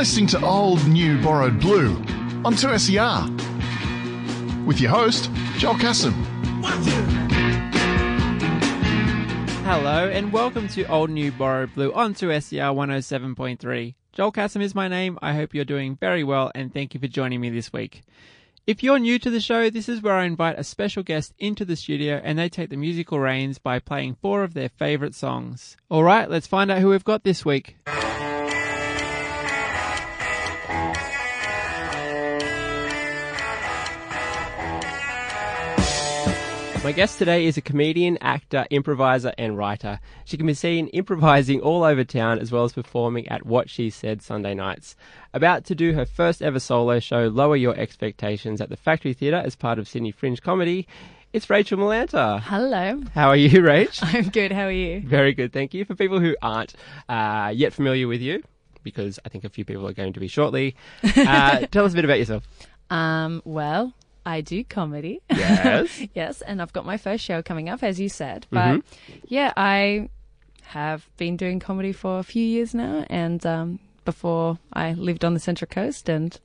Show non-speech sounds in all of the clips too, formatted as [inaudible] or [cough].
listening to Old New Borrowed Blue on 2SER with your host, Joel Cassim. Hello and welcome to Old New Borrowed Blue on 2SER 107.3. Joel Cassim is my name. I hope you're doing very well and thank you for joining me this week. If you're new to the show, this is where I invite a special guest into the studio and they take the musical reins by playing four of their favourite songs. Alright, let's find out who we've got this week. My guest today is a comedian, actor, improviser, and writer. She can be seen improvising all over town as well as performing at What She Said Sunday nights. About to do her first ever solo show, Lower Your Expectations, at the Factory Theatre as part of Sydney Fringe Comedy. It's Rachael Millanta. Hello. How are you, Rach? [laughs] I'm good. How are you? Very good, thank you. For people who aren't uh, yet familiar with you, because I think a few people are going to be shortly, uh, [laughs] tell us a bit about yourself. Um, well, I do comedy. Yes. [laughs] yes, and I've got my first show coming up, as you said. But yeah, I have been doing comedy for a few years now, and um, before I lived on the Central Coast and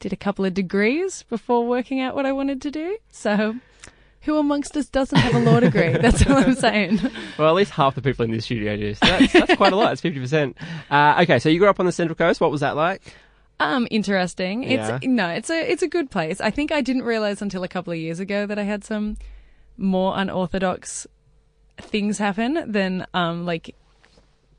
did a couple of degrees before working out what I wanted to do. So. Who amongst us doesn't have a law degree? [laughs] That's all I'm saying. Well, at least half the people in this studio do. So that's, that's quite a lot. That's 50%. Uh, okay, so you grew up on the Central Coast. What was that like? Um, interesting. It's Yeah. no, it's a it's a good place. I think I didn't realize until a couple of years ago that I had some more unorthodox things happen than um like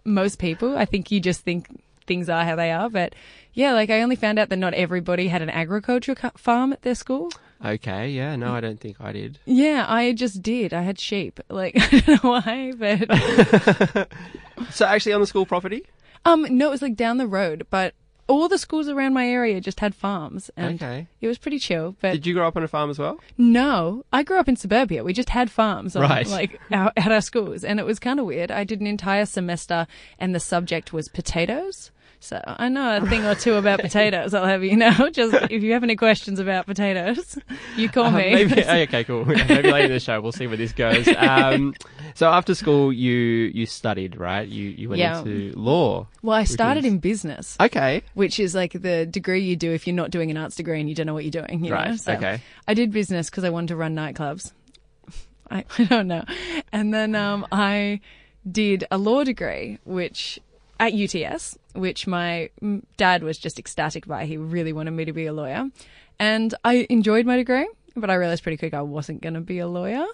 most people. I think you just think things are how they are, but yeah, like I only found out that not everybody had an agriculture farm at their school. Okay, yeah, no, I don't think I did. Yeah, I just did. I had sheep. Like [laughs] I don't know why, but [laughs] So actually on the school property? um no, it was like down the road, but all the schools around my area just had farms and Okay. it was pretty chill. But Did you grow up on a farm as well? No, I grew up in suburbia. We just had farms, on, Right. Like our, at our schools, and it was kind of weird. I did an entire semester, and the subject was potatoes. So I know a thing or two about potatoes. I'll have you know. [laughs] Just if you have any questions about potatoes, you call Uh, me. maybe, [laughs] okay, cool. [laughs] maybe later in the show we'll see where this goes. Um, so after school you you studied, right? You you went Yeah. into law. well, I started is- in business, Okay. which is like the degree you do if you're not doing an arts degree and you don't know what you're doing. You Right, Know? So okay. I did business because I wanted to run nightclubs. I, I don't know. And then um, I did a law degree, which at UTS, which my dad was just ecstatic by. He really wanted me to be a lawyer. And I enjoyed my degree, but I realized pretty quick I wasn't going to be a lawyer.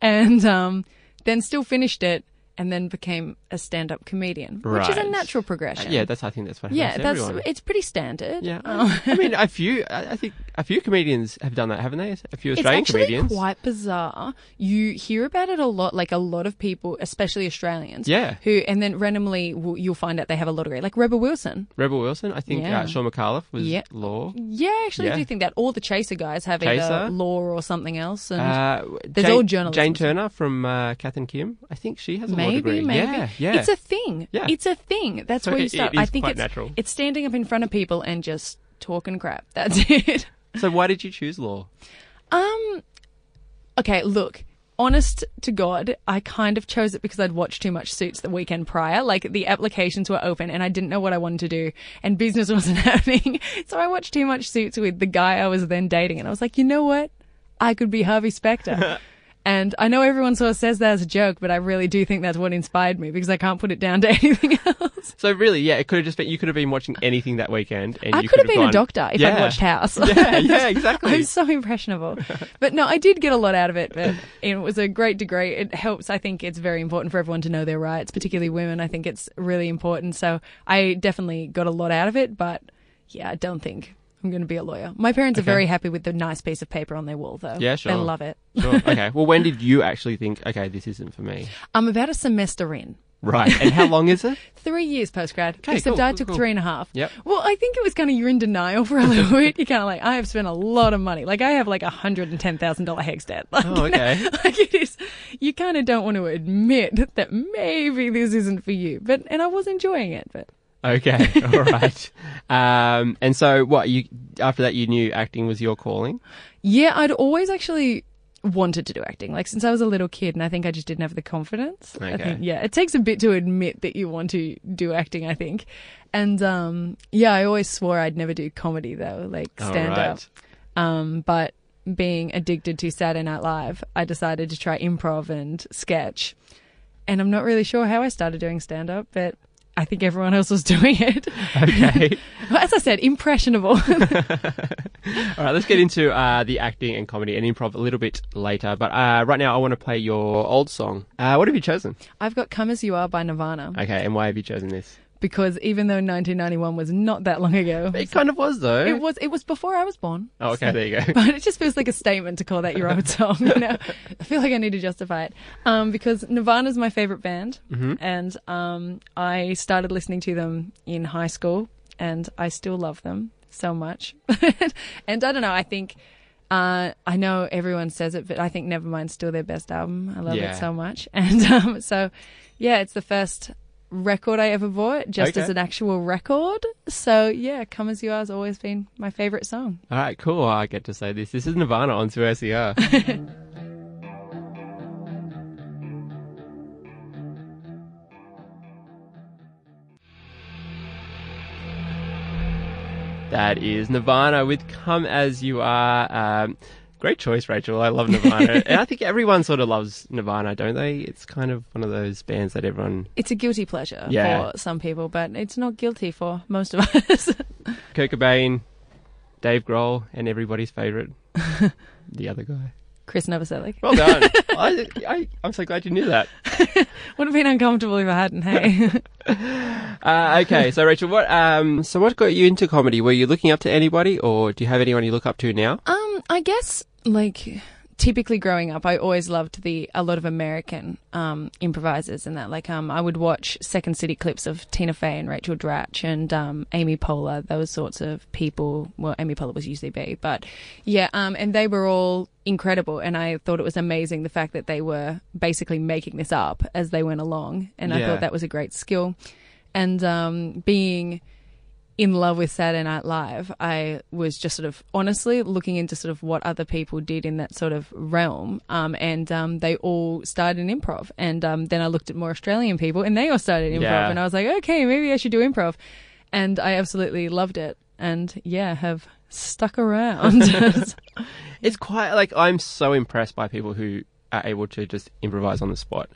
And um, then still finished it and then became a stand up comedian, which is a natural progression. Yeah, that's I think that's what yeah, that's everyone. it's pretty standard. yeah, Um, I mean, a few. I I think a few comedians have done that, haven't they? A few Australian it's actually comedians. quite bizarre. You hear about it a lot, like a lot of people, especially Australians. Yeah. Who, and then randomly you'll find out they have a law degree, like Rebel Wilson. Rebel Wilson, I think Yeah. uh, Shaun Micallef was Yeah. law. Yeah, actually Yeah. do think that. All the Chaser guys have Chaser. either law or something else. And Uh, There's Jane, all journalism. Jane Turner from uh, Kath and Kim. I think she has a law maybe, degree. maybe. Yeah, yeah. It's a thing. Yeah. It's a thing. That's So where you start. I think quite it's natural. it's standing up in front of people and just talking crap. [laughs] That's it. so why did you choose law? Um, okay, look. Honest to God, I kind of chose it because I'd watched too much Suits the weekend prior. Like the applications were open and I didn't know what I wanted to do and business [laughs] wasn't happening. So I watched too much Suits with the guy I was then dating and I was like, you know what? I could be Harvey Specter. [laughs] and I know everyone sort of says that as a joke, but I really do think that's what inspired me because I can't put it down to [laughs] anything else. So really, yeah, it could have just been you could have been watching anything that weekend, and I you could have been gone, a doctor if yeah. I'd watched House. [laughs] Yeah, [laughs] yeah, exactly. I'm so impressionable. But no, I did get a lot out of it. But it was a great degree. It helps. I think it's very important for everyone to know their rights, particularly women. I think it's really important. So I definitely got a lot out of it. But yeah, I don't think I'm going to be a lawyer. My parents are very happy with the nice piece of paper on their wall, though. Yeah, sure. They love it. Sure. [laughs] Okay. Well, when did you actually think, okay, this isn't for me? I'm about a semester in. Right. And how long is it? [laughs] Three years post grad. Okay, Except cool, I cool, took cool. three and a half. Yep. Well, I think it was kind of you're in denial for a little [laughs] bit. You're kind of like, I have spent a lot of money. Like I have like a hundred and ten thousand dollar HECS debt. Like, Oh, you know, okay. like it is. You kind of don't want to admit that maybe this isn't for you. But and I was enjoying it. But Okay. [laughs] All right. Um, and so what you after that you knew acting was your calling. yeah, I'd always actually wanted to do acting, like since I was a little kid, and I think I just didn't have the confidence. I Okay. think, yeah, it takes a bit to admit that you want to do acting, I think. And, um, yeah, I always swore I'd never do comedy though, like stand up. right. Um, but being addicted to Saturday Night Live, I decided to try improv and sketch. And I'm not really sure how I started doing stand up, but I think everyone else was [laughs] doing it. Okay. [laughs] Well, As I said, impressionable. [laughs] All right, let's get into uh, the acting and comedy and improv a little bit later. But uh, right now, I want to play your old song. Uh, what have you chosen? I've got Come As You Are by Nirvana Okay, and why have you chosen this? Because even though 1991 was not that long ago, It kind of was though. it was it was before I was born. Oh, okay, there you go. [laughs] But it just feels like a statement to call that your old song. You know, I feel like I need to justify it um, because Nirvana's my favorite band, Mm-hmm. and um, I started listening to them in high school, and I still love them so much. [laughs] and I don't know, I think. Uh, I know everyone says it, but I think Nevermind's still their best album. I love Yeah. it so much. [laughs] And um, so, yeah, it's the first record I ever bought, just Okay. as an actual record. So, yeah, Come As You Are has always been my favorite song. All right, cool. I get to say this. This is Nirvana on 2SER. [laughs] That is Nirvana with Come As You Are. Um, great choice, Rachael. I love Nirvana. [laughs] and I think everyone sort of loves Nirvana, don't they? It's kind of one of those bands that everyone. It's a guilty pleasure Yeah. for some people, but it's not guilty for most of us. [laughs] Kurt Cobain, Dave Grohl, and everybody's favourite, the other guy. Chris Novoselic. Well done. [laughs] I, I, I'm so glad you knew that. Would have been uncomfortable if I hadn't. Hey, Uh, okay, so Rachael, what um, so what got you into comedy? Were you looking up to anybody, or do you have anyone you look up to now? um, I guess like typically growing up, I always loved the a lot of American um improvisers and that. Like um, I would watch Second City clips of Tina Fey and Rachel Dratch and um Amy Poehler, those sorts of people. Well, Amy Poehler was UCB, but yeah, um, and they were all incredible, and I thought it was amazing the fact that they were basically making this up as they went along, and I thought that was a great skill. And um, being in love with Saturday Night Live, I was just sort of honestly looking into sort of what other people did in that sort of realm. Um, and um, they all started in improv. And um, then I looked at more Australian people and they all started improv. Yeah. And I was like, okay, maybe I should do improv. And I absolutely loved it. And yeah, have stuck around. [laughs] [laughs] It's quite like I'm so impressed by people who are able to just improvise on the spot.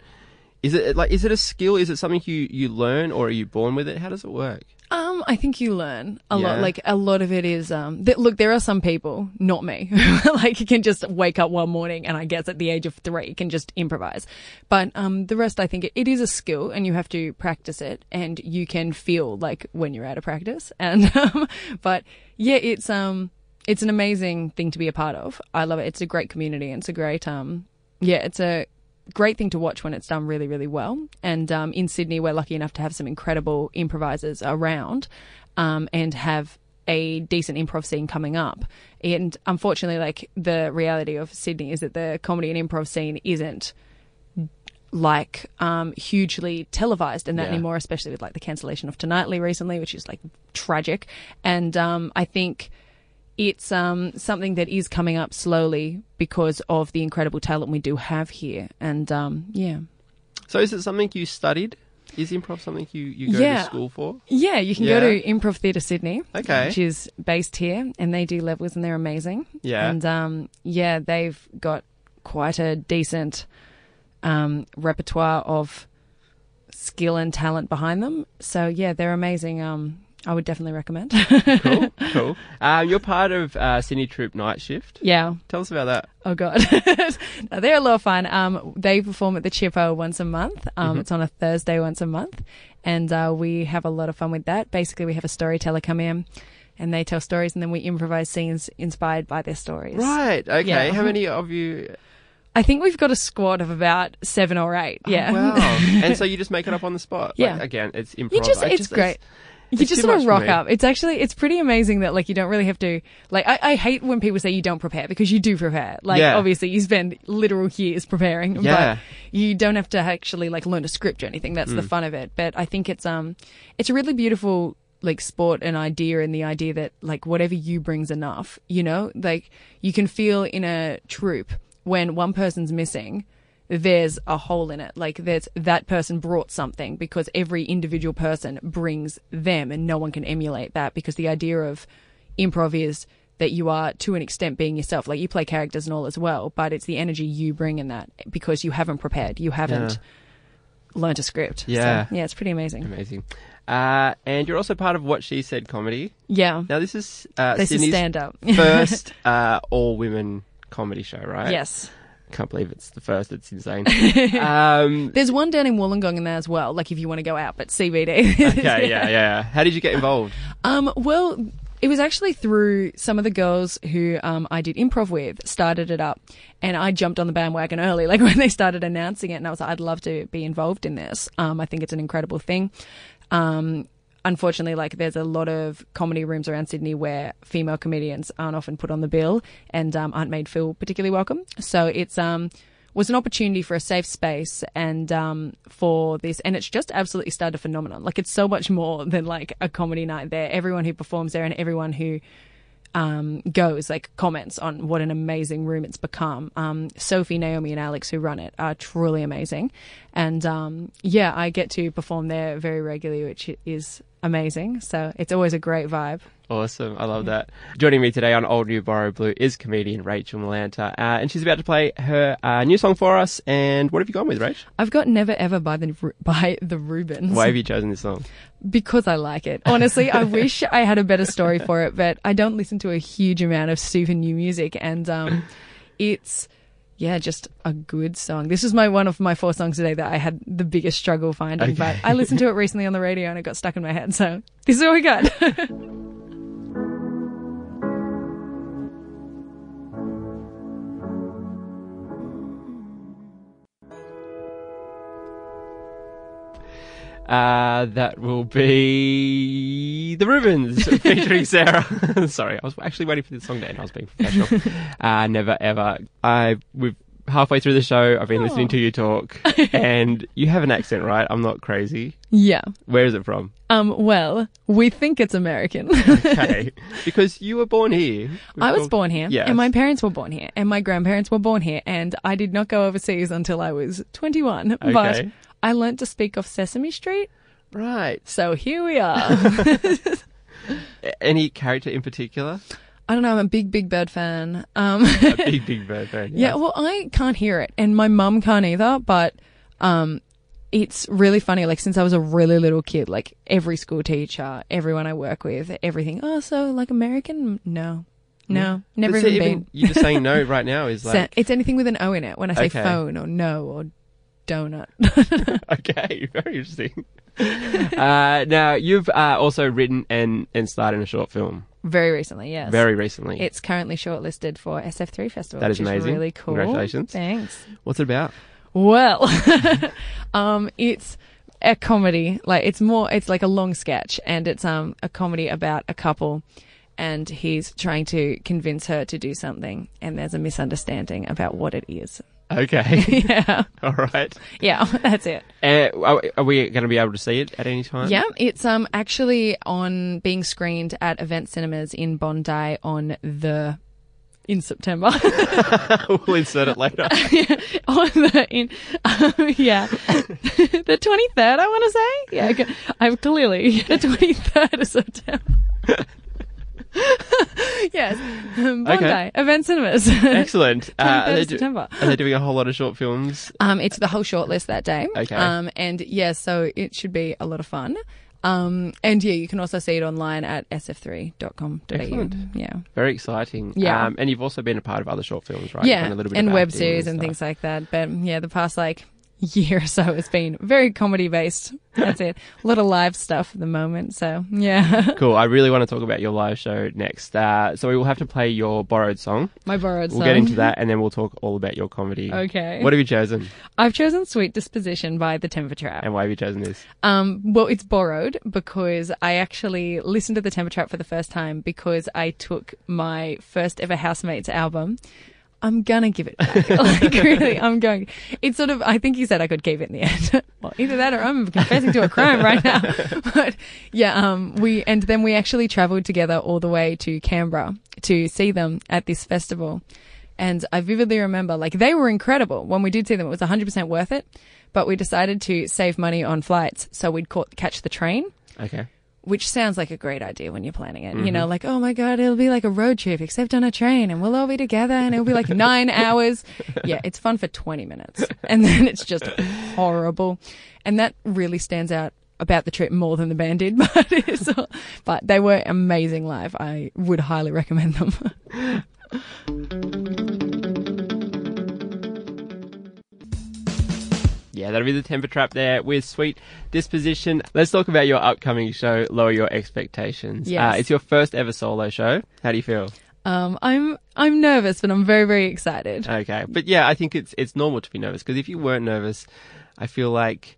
Is it like is it a skill? Is it something you you learn, or are you born with it? How does it work? Um, I think you learn a Yeah. lot. Like a lot of it is, um, th- look, there are some people, not me, [laughs] like you can just wake up one morning and I guess at the age of three can just improvise. But, um, the rest, I think it, it is a skill and you have to practice it and you can feel like when you're out of practice. [laughs] And, um, but yeah, it's, um, it's an amazing thing to be a part of. I love it. It's a great community and it's a great, um, yeah, it's a great thing to watch when it's done really, really well. And um, in Sydney, we're lucky enough to have some incredible improvisers around um, and have a decent improv scene coming up. And unfortunately, like the reality of Sydney is that the comedy and improv scene isn't like um, hugely televised and that Yeah. anymore, especially with like the cancellation of Tonightly recently, which is like tragic. And um, I think it's um, something that is coming up slowly because of the incredible talent we do have here. And um, yeah. So is it something you studied? Is improv something you you go Yeah. to school for? Yeah, you can Yeah. go to Improv Theatre Sydney, Okay. which is based here, and they do levels and they're amazing. Yeah. And um, yeah, they've got quite a decent um, repertoire of skill and talent behind them. So yeah, they're amazing. Um, I would definitely recommend. Cool, [laughs] cool. Um, you're part of uh, Sydney Troupe Night Shift. yeah. Tell us about that. Oh god, [laughs] no, they're a lot of fun. Um, they perform at the Chippo once a month. Um, it's on a Thursday once a month, and uh, we have a lot of fun with that. Basically, we have a storyteller come in, and they tell stories, and then we improvise scenes inspired by their stories. Right. Okay. Yeah. How many of you? I think we've got a squad of about seven or eight. Yeah. Oh, wow. [laughs] and so you just make it up on the spot. Yeah. Like, again, it's improv. You just, it's great. You just sort of rock up. It's actually, it's pretty amazing that like you don't really have to, like, I, I hate when people say you don't prepare because you do prepare. Like, Yeah. obviously you spend literal years preparing, Yeah. but you don't have to actually like learn a script or anything. That's Mm. the fun of it. But I think it's, um, it's a really beautiful, like sport and idea and the idea that like whatever you brings enough, you know, like you can feel in a troupe when one person's missing, there's a hole in it. Like there's that person brought something because every individual person brings them and no one can emulate that because the idea of improv is that you are to an extent being yourself. Like you play characters and all as well, but it's the energy you bring in that because you haven't prepared. You haven't learned a script. Yeah. So, yeah, it's pretty amazing. Amazing. Uh, and you're also part of What She Said comedy. Yeah. Now, this is uh, This is Sydney's stand up. [laughs] first uh, all women comedy show, right? Yes. Can't believe it's the first. It's insane. [laughs] um, There's one down in Wollongong in there as well, like if you want to go out, but CBD. okay, yeah, [laughs] yeah. How did you get involved? Um, well, it was actually through some of the girls who um, I did improv with started it up, and I jumped on the bandwagon early, [laughs] like when they started announcing it, and I was like, I'd love to be involved in this. Um, I think it's an incredible thing. Um, unfortunately, like there's a lot of comedy rooms around Sydney where female comedians aren't often put on the bill and um, aren't made feel particularly welcome. So it's um was an opportunity for a safe space and um, for this, and it's just absolutely started a phenomenon. Like it's so much more [laughs] than like a comedy night there. Everyone who performs there and everyone who um, goes like comments on what an amazing room it's become. Um, Sophie, Naomi, and Alex who run it are truly amazing, and um, yeah, I get to perform there very regularly, which is amazing. So it's always a great vibe. Awesome. I love that. Joining me today on Old New Borrow Blue is comedian Rachael Millanta, uh, and she's about to play her uh, new song for us. And what have you gone with, Rach? I've got Never Ever by the by the Rubens. Why have you chosen this song? because I like it. Honestly, I [laughs] wish I had a better story for it, but I don't listen to a huge amount of super new music, and um, it's yeah, just a good song. This is my one of my four songs today that I had the biggest struggle finding, Okay. but I listened to it recently on the radio and it got stuck in my head. So this is what we got. [laughs] Uh, that will be the Rubens [laughs] featuring Sarah. [laughs] Sorry, I was actually waiting for this song to end. I was being professional. [laughs] uh, never ever. I we've halfway through the show. I've been listening to you talk, and you have an accent, right? I'm not crazy. yeah. Where is it from? Um. Well, we think it's American. Okay, because you were born here. We've I was born here, Yes. and my parents were born here, and my grandparents were born here, and I did not go overseas until I was 21. But Okay. I learnt to speak off Sesame Street, right. so here we are. [laughs] [laughs] Any character in particular? I don't know. I'm a big Big Bird fan. Um, A [laughs] big, big bird fan. yeah, well, I can't hear it, and my mum can't either. But um, it's really funny. Like since I was a really little kid, like every school teacher, everyone I work with, everything. Oh, so like American? No, no, never even been. You just saying no right now is like it's anything with an O in it. When I say Okay. phone or no or donut. [laughs] okay, very interesting. [laughs] uh, now you've uh, also written and and starred in a short film Very recently, yes. very recently. It's currently shortlisted for SF3 Festival. That is which amazing. really cool. Congratulations. Thanks. What's it about? Well, [laughs] um, it's a comedy. Like it's more. It's like a long sketch, and it's um a comedy about a couple, and he's trying to convince her to do something, and there's a misunderstanding about what it is. Okay, [laughs] yeah, [laughs] all right. yeah, [laughs] that's it. Uh, are, are we going to be able to see it at any time? Yeah, it's um actually on being screened at Event Cinemas in Bondi on the in September. we'll insert it later. on the in um, yeah the 23rd I want to say yeah okay. I'm clearly the 23rd of September [laughs] yes [laughs] Bondi Okay. Event Cinemas [laughs] Excellent. Uh, are, they do- September. are they doing a whole lot of short films? um it's the whole shortlist that day Okay. um and yeah so it should be a lot of fun um and yeah you can also see it online at sf3.com.au Excellent. yeah Very exciting. Yeah. Um, and you've also been a part of other short films, right? Yeah done a little bit and web series and stuff. things like that but yeah the past like [laughs] year or so has been very comedy based that's it a lot of live stuff at the moment so yeah [laughs] Cool. I really want to talk about your live show next. Uh, so we will have to play your borrowed song. my borrowed We'll song get into that, and then we'll talk all about your comedy. okay What have you chosen, i've chosen sweet disposition by the temper trap and why have you chosen this? Um, well, it's borrowed because I actually listened to the Temper Trap for the first time because I took my first ever Housemates album. I'm gonna give it back. [laughs] like really, I'm going. It's sort of. I think he said I could keep it in the end. [laughs] well, either that or I'm confessing to a crime right now. [laughs] but yeah, um, we and then we actually travelled together all the way to Canberra to see them at this festival. And I vividly remember, like, they were incredible. When we did see them, it was 100% worth it. But we decided to save money on flights, so we'd caught, catch the train Okay. Which sounds like a great idea when you're planning it. You mm-hmm. know, like, oh my God, it'll be like a road trip, except on a train, and we'll all be together, and it'll be like nine [laughs] hours. Yeah, it's fun for 20 minutes. And then it's just horrible. And that really stands out about the trip more than the band did, [laughs] but, but they were amazing live. I would highly recommend them. [laughs] Yeah, that'll be the temper trap there with Sweet Disposition. Let's talk about your upcoming show, Lower Your Expectations. Yes. Uh, it's your first ever solo show. How do you feel? Um, I'm, I'm nervous, but I'm very, very excited. Okay. But yeah, I think it's it's normal to be nervous because if you weren't nervous, I feel like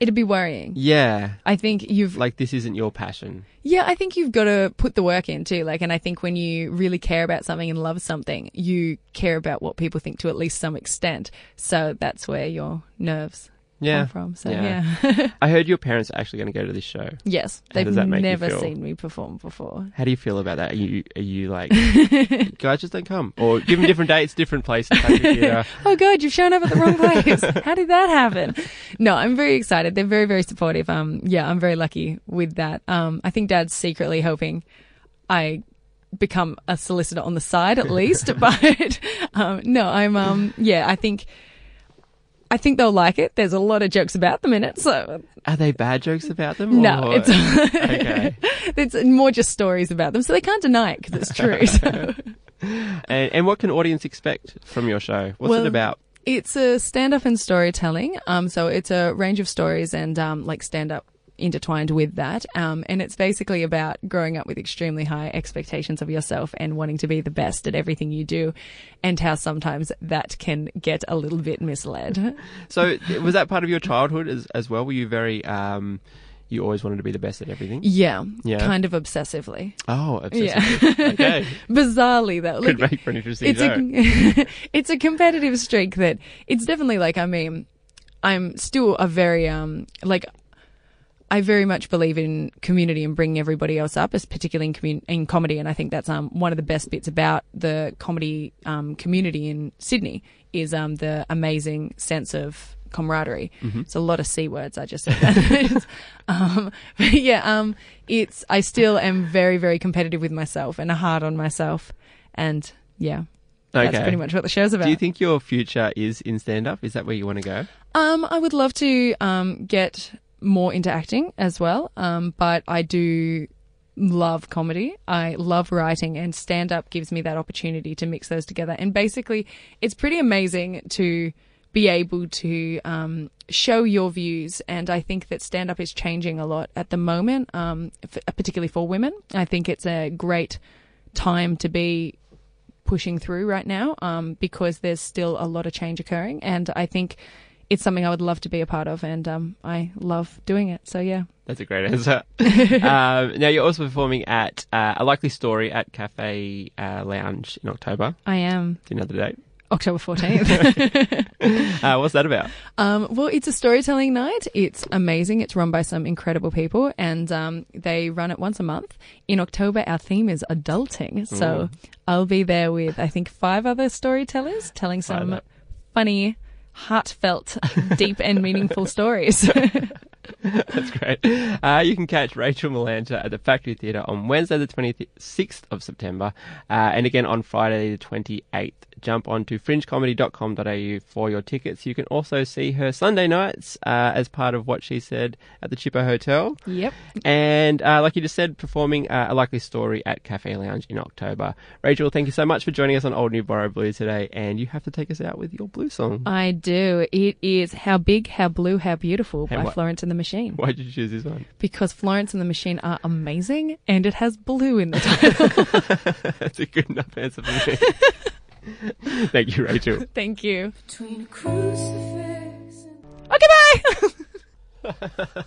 It'd be worrying. yeah, I think you've like this isn't your passion. Yeah, I think you've got to put the work in too. Like, and I think when you really care about something and love something, you care about what people think to at least some extent. So that's where your nerves Yeah. come from. So Yeah. yeah, [laughs] I heard your parents are actually going to go to this show. yes, How they've does that make you never seen me perform before. How do you feel about that? Are you are you like [laughs] guys just don't come or give them different dates, different places? [laughs] Oh God, you've shown up at the wrong place. How did that happen? No, I'm very excited. They're very, very supportive. Um, yeah, I'm very lucky with that. Um, I think Dad's secretly hoping I become a solicitor on the side at least, but um, no, I'm um, yeah, I think. I think they'll like it. There's a lot of jokes about them in it, so Are they bad jokes about them? no, or- it's okay. [laughs] it's more just stories about them, so they can't deny it because it's true. So. [laughs] And, and what can audience expect from your show? What's Well, it about? It's a stand up and storytelling. Um, so it's a range of stories and um, like stand up intertwined with that. Um, and it's basically about growing up with extremely high expectations of yourself and wanting to be the best at everything you do, and how sometimes that can get a little bit misled. [laughs] So was that part of your childhood as as well? Were you very um, you always wanted to be the best at everything? Yeah, Yeah. kind of obsessively. Oh, obsessive. Yeah. [laughs] okay. [laughs] Bizarrely, though. Could Like, make for an interesting it's show. a it's a competitive streak that it's definitely like I mean I'm still a very um like I very much believe in community and bringing everybody else up, as particularly in, commun- in comedy. And I think that's um, one of the best bits about the comedy um, community in Sydney is um, the amazing sense of camaraderie. It's a lot of c words I just said. That. [laughs] um, but yeah, um, it's I still am very very competitive with myself and hard on myself, and yeah, that's pretty much what the show's about. Do you think your future is in stand up? Is that where you want to go? Um, I would love to um, get more into acting as well, um, but I do love comedy. I love writing, and stand up gives me that opportunity to mix those together. And basically, it's pretty amazing to be able to um, show your views. And I think that stand up is changing a lot at the moment, um, f- particularly for women. I think it's a great time to be pushing through right now um, because there's still a lot of change occurring. And I think it's something I would love to be a part of, and um, I love doing it. So yeah, [laughs] That's a great answer. [laughs] um, now you're also performing at uh, a likely story at Cafe uh, Lounge in October. I am Do you know the date? October [laughs] fourteenth. Uh, what's that about? um, well, it's a storytelling night. It's amazing. It's run by some incredible people, and um, they run it once a month. In October, our theme is adulting, so I'll be there with I think five other storytellers telling some funny, heartfelt, deep, and meaningful stories. [laughs] [laughs] That's great. Uh, you can catch Rachael Millanta at the Factory Theatre on Wednesday, the 26th of September, uh, and again on Friday, the 28th. Jump on to fringecomedy.com.au for your tickets. You can also see her Sunday nights uh, as part of what she said at the Chippo Hotel. yep. And uh, like you just said, performing uh, a likely story at Cafe Lounge in October. Rachael, thank you so much for joining us on Old New Borrow Blue today. And you have to take us out with your blue song. I do. It is How Big, How Blue, How Beautiful Hey, by what- Florence and the Machine. Why did you choose this one? Because Florence and the Machine are amazing and it has blue in the title. [laughs] That's a good enough answer for me. [laughs] Thank you, Rachael. [laughs] Thank you. Between a crucifix and Okay, bye!